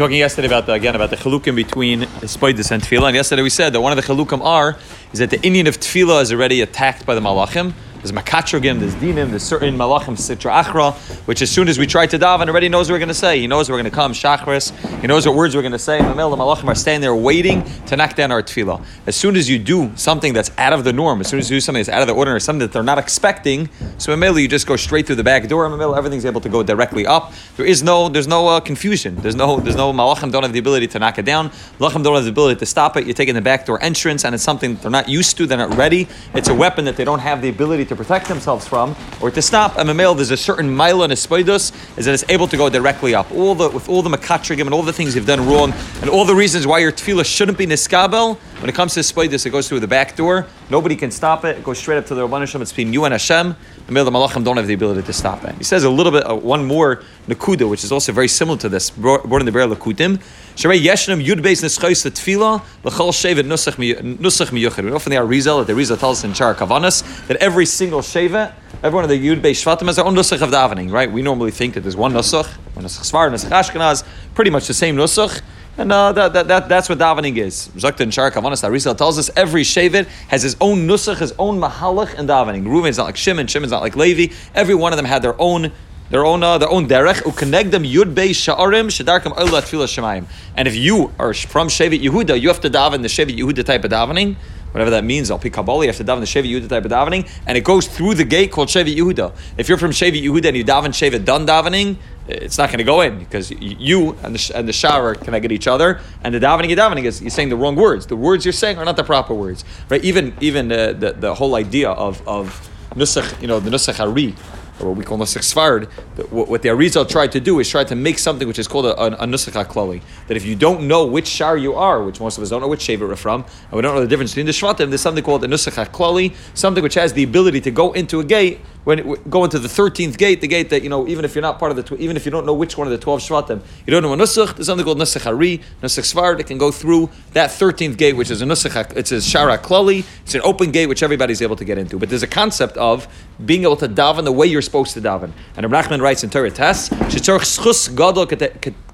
Talking yesterday about the, again about the chalukim between Spoidus and Tefillah, and yesterday we said that one of the chalukim are is that the Indian of Tefillah is already attacked by the Malachim. There's makatrogim, there's dinim, there's certain malachim sitra achra, which as soon as we try to daven, already knows what we're going to say. He knows we're going to come shachris. He knows what words we're going to say. The middle, malachim are standing there waiting to knock down our tefillah. As soon as you do something that's out of the norm, as soon as you do something that's out of the ordinary, something that they're not expecting, so in you just go straight through the back door. The everything's able to go directly up. There is no, there's no uh, confusion. There's no, there's no malachim don't have the ability to knock it down. Malachim don't have the ability to stop it. You're taking the back door entrance, and it's something they're not used to. They're not ready. It's a weapon that they don't have the ability to protect themselves from, or to stop a mamel, there's a certain mile in is that it's able to go directly up. All the with all the makatrigim and all the things you've done wrong, and all the reasons why your tefillah shouldn't be niskabel, when it comes to spoidus, it goes through the back door. Nobody can stop it. It goes straight up to the Rabban Hashem. It's between you and Hashem. The male the malachim don't have the ability to stop it. He says a little bit, uh, one more nakuda, which is also very similar to this, brought in the Bear Lakutim. Sharei Yeshnam Yud Beis Neschais Tefillah L'Chol Shevet Nusach Miyuchid. We from the Arizal that the Arizal tells us in Char Kavanas that every single Shevet, every one of the Yud Beis Shvatim has their own Nusach of davening, right? We normally think that there's one Nusach, one Nusach Sfard, Nusach Ashkenaz, pretty much the same Nusach. And uh, that, that, that, that's what davening is. Zakta and Shar Kavanas Arizal tells us every Shevet has his own Nusach, his own Mahalach in davening. Reuven's not like Shimon, Shimon's not like Levi. Every one of them had their own their own uh, their own derech ukenegdem yud bei sha'arim shedarkam oila tefillah shemayim. And if you are from Shevet Yehuda, you have to daven the Shevet Yehuda type of davening. Whatever that means, I'll pick Kabbalah, you have to daven the Shevet Yehuda type of davening, and it goes through the gate called Shevet Yehuda. If you're from Shevet Yehuda and you daven Shevet done davening, it's not going to go in because you and the, and the shower connect each other, and the davening you're davening is you're saying the wrong words. The words you're saying are not the proper words, right? Even even the the whole idea of of nusach, you know, the nusach HaAri, or what we call Nusach Sfard, what the Arizal tried to do is try to make something which is called a, a, a Nusach HaKlali. That if you don't know which Shar you are, which most of us don't know which Shevet we're from, and we don't know the difference between the Shvatim, there's something called a Nusach HaKlali, something which has the ability to go into a gate, when it, go into the 13th gate, the gate that, you know, even if you're not part of the, even if you don't know which one of the 12 Shvatim, you don't know a Nusach, there's something called Nusach HaAri, Nusach Sfard, that can go through that 13th gate, which is a Nusach, it's a Shara Klali, it's an open gate which everybody's able to get into. But there's a concept of being able to daven the way you're supposed to daven. And Rahman writes in Torah Tess,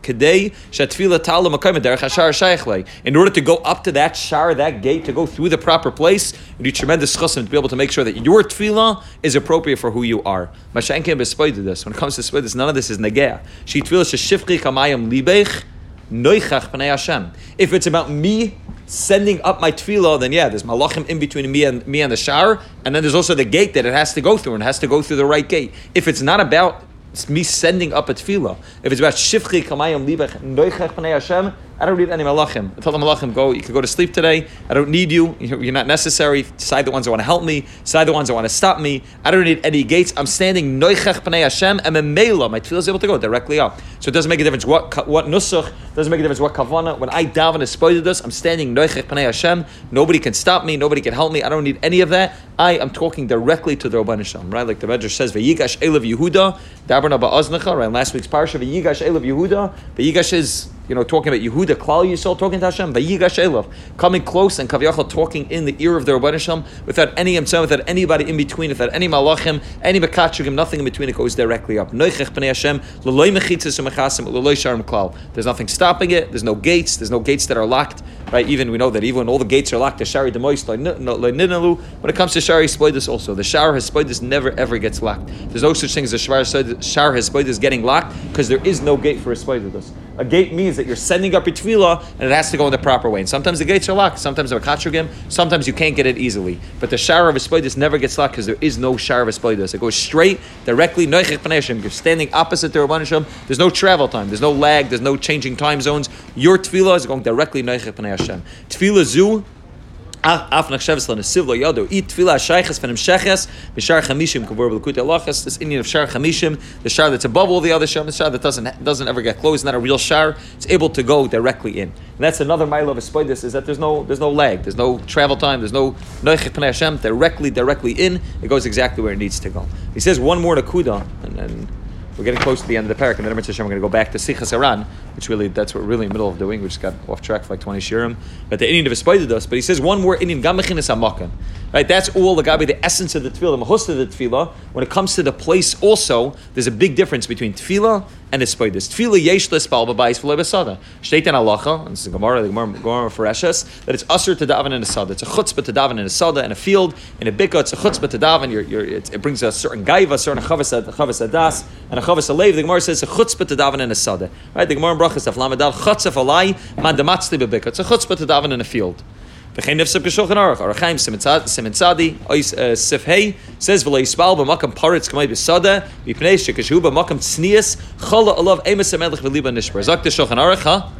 In order to go up to that shar, that gate, to go through the proper place, you need tremendous chusim to be able to make sure that your tefillah is appropriate for who you are. This. When it comes to spoidus, none of this is negea. If it's about me sending up my tefillah, then yeah, there's malachim in between me and me and the shower, and then there's also the gate that it has to go through, and it has to go through the right gate. If it's not about me sending up a tefillah, if it's about shifchi kamayim libech noichach p'nei Hashem, I don't need any malachim. I tell the malachim, go, you can go to sleep today. I don't need you. You're not necessary. Decide the ones that want to help me. Decide the ones that want to stop me. I don't need any gates. I'm standing noichach p'nei Hashem, and memela. My tefillah is able to go directly up. So it doesn't make a difference what what nusach, doesn't make a difference what kavana. When I daven a spoiled us, I'm standing noichach p'nei Hashem. Nobody can stop me. Nobody can help me. I don't need any of that. I am talking directly to the Rabban Hashem, right? Like the Medrash says, V'yigash elav Yehuda, daberna ba'aznacha, right? Last week's parsha, V'yigash elav Yehuda. V'yigash is you know, talking about Yehuda, Klal Yisrael, talking to Hashem, Vayigash Elav, coming close and Kaviyachal talking in the ear of the Rabban Hashem without any Yemtzem, without anybody in between, without any Malachim, any Mekachigim, nothing in between, it goes directly up. Noichech B'nei Hashem, Sharm Klal. There's nothing stopping it, there's no gates, there's no gates that are locked, right? Even, we know that even when all the gates are locked, the Shari Demois, Ninalu, when it comes to Shari Spoidus also, the Shar has Spoidus never ever gets locked. There's no such thing as a Shar has Spoidus getting locked, because there is no gate for a Spoidus. A gate means that you're sending up your tefillah and it has to go in the proper way. And sometimes the gates are locked, sometimes they're katrugim, sometimes you can't get it easily. But the shower of a never gets locked because there is no shower of a It goes straight, directly, You're standing opposite the Rabban Hashem. There's no travel time, there's no lag, there's no changing time zones. Your tefillah is going directly Noichech Hashem. Tefillah zu Af nachshavas lanasiv lo yado eat tefillah shayches from sheches b'shar chamishim kavur b'lekut elachas. This Indian of shar chamishim, the shar that's above all the other shar, the shar that doesn't doesn't ever get closed, not a real shar. It's able to go directly in. And that's another mile of spoidus is that there's no there's no lag, there's no travel time, there's no noichik Hashem directly directly in. It goes exactly where it needs to go. He says one more nakuda and then. We're getting close to the end of the parak, and then we're going to go back to Sichos HaRan, which really that's what we're really in the middle of doing. We just got off track for like twenty shirim. But the Indian spited us. But he says one more Indian gamachinas amakan. Right, that's all the gabi, the essence of the tefillah, the of the tefillah. When it comes to the place, also there's a big difference between tefillah and Espoidus. Tefillah yesh lespal b'bayis v'lo b'sada. Shteit in halacha, and this is Gemara, the Gemara, Gemara Eshes, that it's usher to daven in a sada. It's a chutzpah to daven in a sada, in a field, in a bika, it's a chutzpah to daven, you're, you're, it brings a certain gaiva, a certain chavas, chavas adas, and a chavas alev. The Gemara says a chutzpah to daven in a sada. Right? The Gemara in Brachas, Aflamadal, chutzpah alai, man damatzli b'bika. It's a chutzpah to daven in a field. Aruch. Uh, says v'lo yisbal b'makam paritz k'may b'sada, b'makam tznias, chala alav emes v'liba. Zak aruch, huh?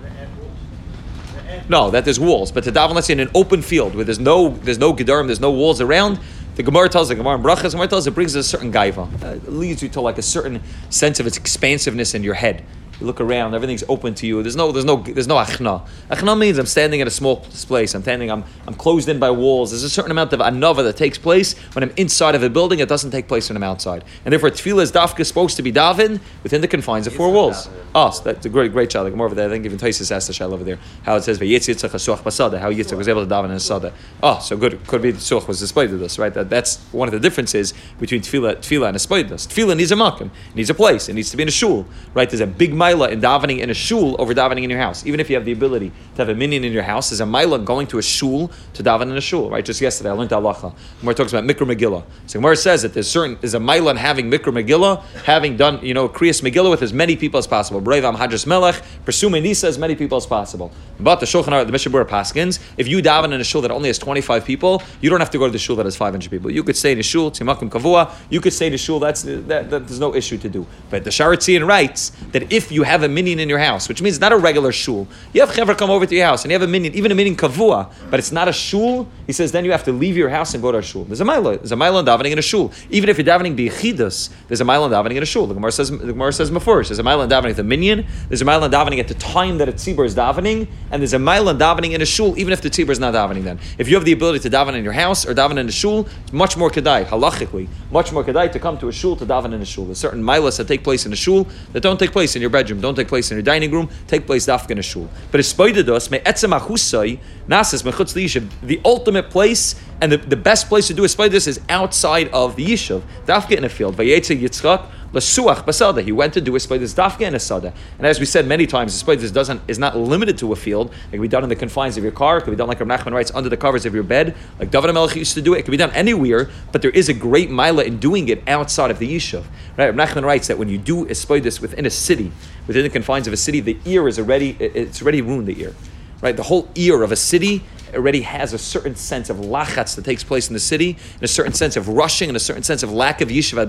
No, that there's walls. But to daven, let's say in an open field where there's no there's no gedarim, there's no walls around. The Gemara tells the Gemara Brachas, Gemara tells it brings a certain gaiva. Uh, it leads you to like a certain sense of its expansiveness in your head. You look around, everything's open to you. There's no, there's no, there's no achna. Achna means I'm standing in a small place. I'm standing, I'm, I'm closed in by walls. There's a certain amount of anava that takes place when I'm inside of a building. It doesn't take place when I'm outside. And therefore, tefillah is dafka supposed to be davin within the confines of four walls. Oh, so that's a great, great child. Like more over there. I think even Taisus asked the shal over there how it says how Yitzchak was able to daven in a sada. Oh, ah, so good. Could be the such was displayed to this, right? That, that's one of the differences between tefillah, tefillah and a spoidus. Tefillah needs a makom, needs a place, it needs to be in a shul, right? There's a big mila in davening in a shul over davening in your house. Even if you have the ability to have a minion in your house, there's a mila going to a shul to daven in a shul, right? Just yesterday I learned halacha. Gemara talks about mikra megillah. So Gemara says that there's certain there's a mila in having mikra megillah, having done you know kriyas megillah with as many people as possible. Brevam hadras melech, pursuing nisa as many people as possible. But the shulchan the Mishnah Berurah paskins, if you daven in a shul that only has 25 people, you don't have to go to the shul that has 500 people. You could stay in a shul timakim kavua. You could stay in a shul that's that, that, there's no issue to do. But the Sharatzian writes that if you have a minion in your house, which means not a regular shul, you have chaver come over to your house and you have a minion, even a minion kavua, but it's not a shul. He says then you have to leave your house and go to a shul. There's a mila. There's a mila davening in a shul. Even if you're davening biyechidus, there's a mila davening in a shul. The Gemara says the Gemara says mafurish. There's a mila davening at the minion. There's a mila davening at the time that a tzibur is davening, and there's a mila davening in a shul even if the tzibur is not davening. Then, if you have the ability to daven in your house or daven in a shul, it's much more kedai halachically, much more kedai to come to a shul to daven in a shul. There's certain milas that take place in a shul that don't take place in your bedroom, don't take place in your dining room, take place dafka in a shul. But us me etzem achusai nasas mechutz liyishav. The ultimate place and the, the best place to do this is outside of the yishuv, dafka in a field. Vayetze Yitzchak Lasuach basada. He went to do a spoidus dafka in a sada. And as we said many times, the spoidus doesn't is not limited to a field. It can be done in the confines of your car. It can be done like Rav Nachman writes under the covers of your bed, like David Melech used to do it. It can be done anywhere, but there is a great mila in doing it outside of the yishuv. Right? Rav Nachman writes that when you do a within a city, within the confines of a city, the ear is already it's already ruined the ear. Right? The whole ear of a city already has a certain sense of lachatz that takes place in the city, and a certain sense of rushing, and a certain sense of lack of yishuv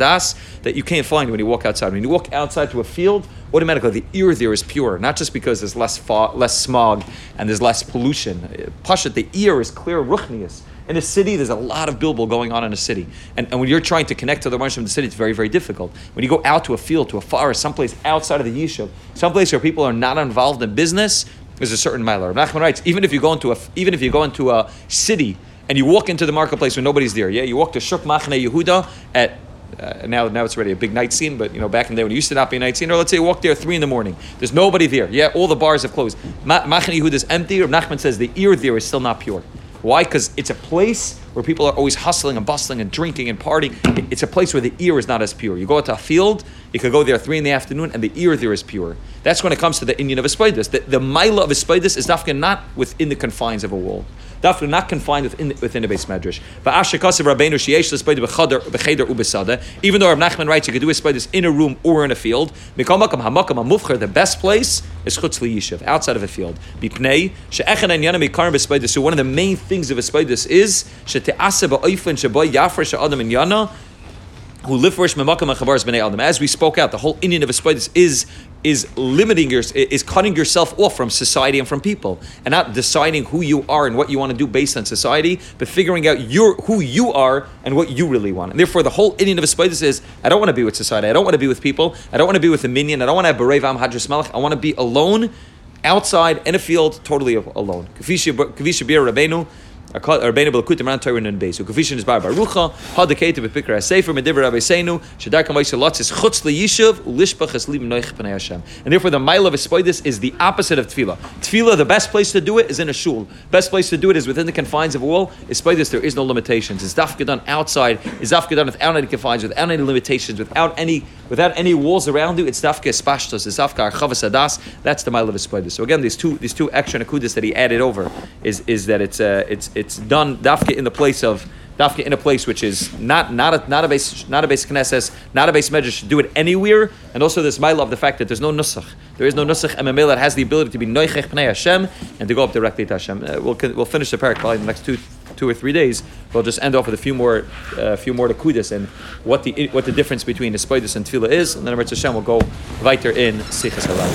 that you can't find when you walk outside. When you walk outside to a field, automatically the ear there is pure, not just because there's less fog, less smog and there's less pollution. Pashat, the ear is clear ruchnius. In a city, there's a lot of bilbil going on in a city. And, and when you're trying to connect to the Rosh of the city, it's very, very difficult. When you go out to a field, to a forest, someplace outside of the Yishuv, someplace where people are not involved in business, there's a certain miler. Nachman writes, even if you go into a, even if you go into a city and you walk into the marketplace when nobody's there, yeah, you walk to Shuk Machne Yehuda at uh, now, now it's already a big night scene, but you know, back in the day when it used to not be a night scene, or let's say you walk there three in the morning, there's nobody there. Yeah, all the bars have closed. Machne Yehuda is empty. Or Nachman says the ear there is still not pure. Why? Because it's a place where people are always hustling and bustling and drinking and partying. It's a place where the ear is not as pure. You go out to a field, you could go there three in the afternoon, and the ear there is pure. That's when it comes to the Indian of a spider. The, the mila of a spider is dafka not within the confines of a wall. Dafka not confined within within the base medrash. But Ashakasav Rabbeinu sheyesh l'spider b'cheder ubesada. Even though Rav Nachman writes you could do a spider in a room or in a field. Mikol makam hamakam hamufcher. The best place is chutz liyishav, outside of a field. Bipnei she'echen and yana mikarim b'spider. So one of the main things of a spider is she'te'asa ba'oifen sheboy yafre she'adam in yana who Ishmamakam and Bnei Adam. As we spoke out, the whole Indian of a is is limiting your is cutting yourself off from society and from people, and not deciding who you are and what you want to do based on society, but figuring out your who you are and what you really want. And therefore, the whole Indian of a spider is I don't want to be with society. I don't want to be with people. I don't want to be with a minion. I don't want to have Berevam Hadras Melech. I want to be alone, outside in a field, totally alone. Kavisha Bir And is Bar. And therefore, the mile of Espoidis is the opposite of Tefillah. Tefillah, the best place to do it is in a shul. Best place to do it is within the confines of a wall. Espoidis, there is no limitations. It's dafka done outside. It's dafka done without any confines, without any limitations, without any without any walls around you. It's dafka espashtos. It's dafka archavas adas. That's the mile of Espoidis. So again, these two these two extra nakudas that he added over is is that it's uh, it's it's done dafka in the place of dafka in a place which is not not a not a base not a base knesses, not a base medrash. Do it anywhere, and also this mile of the fact that there's no nusach. There is no nusach MMA that has the ability to be noichech pnei Hashem and to go up directly to Hashem. Uh, we'll we'll finish the parak probably in the next two two or three days. We'll just end off with a few more a uh, few more kudas and what the what the difference between the and tefillah is, and then Hashem will go weiter in sichas halal.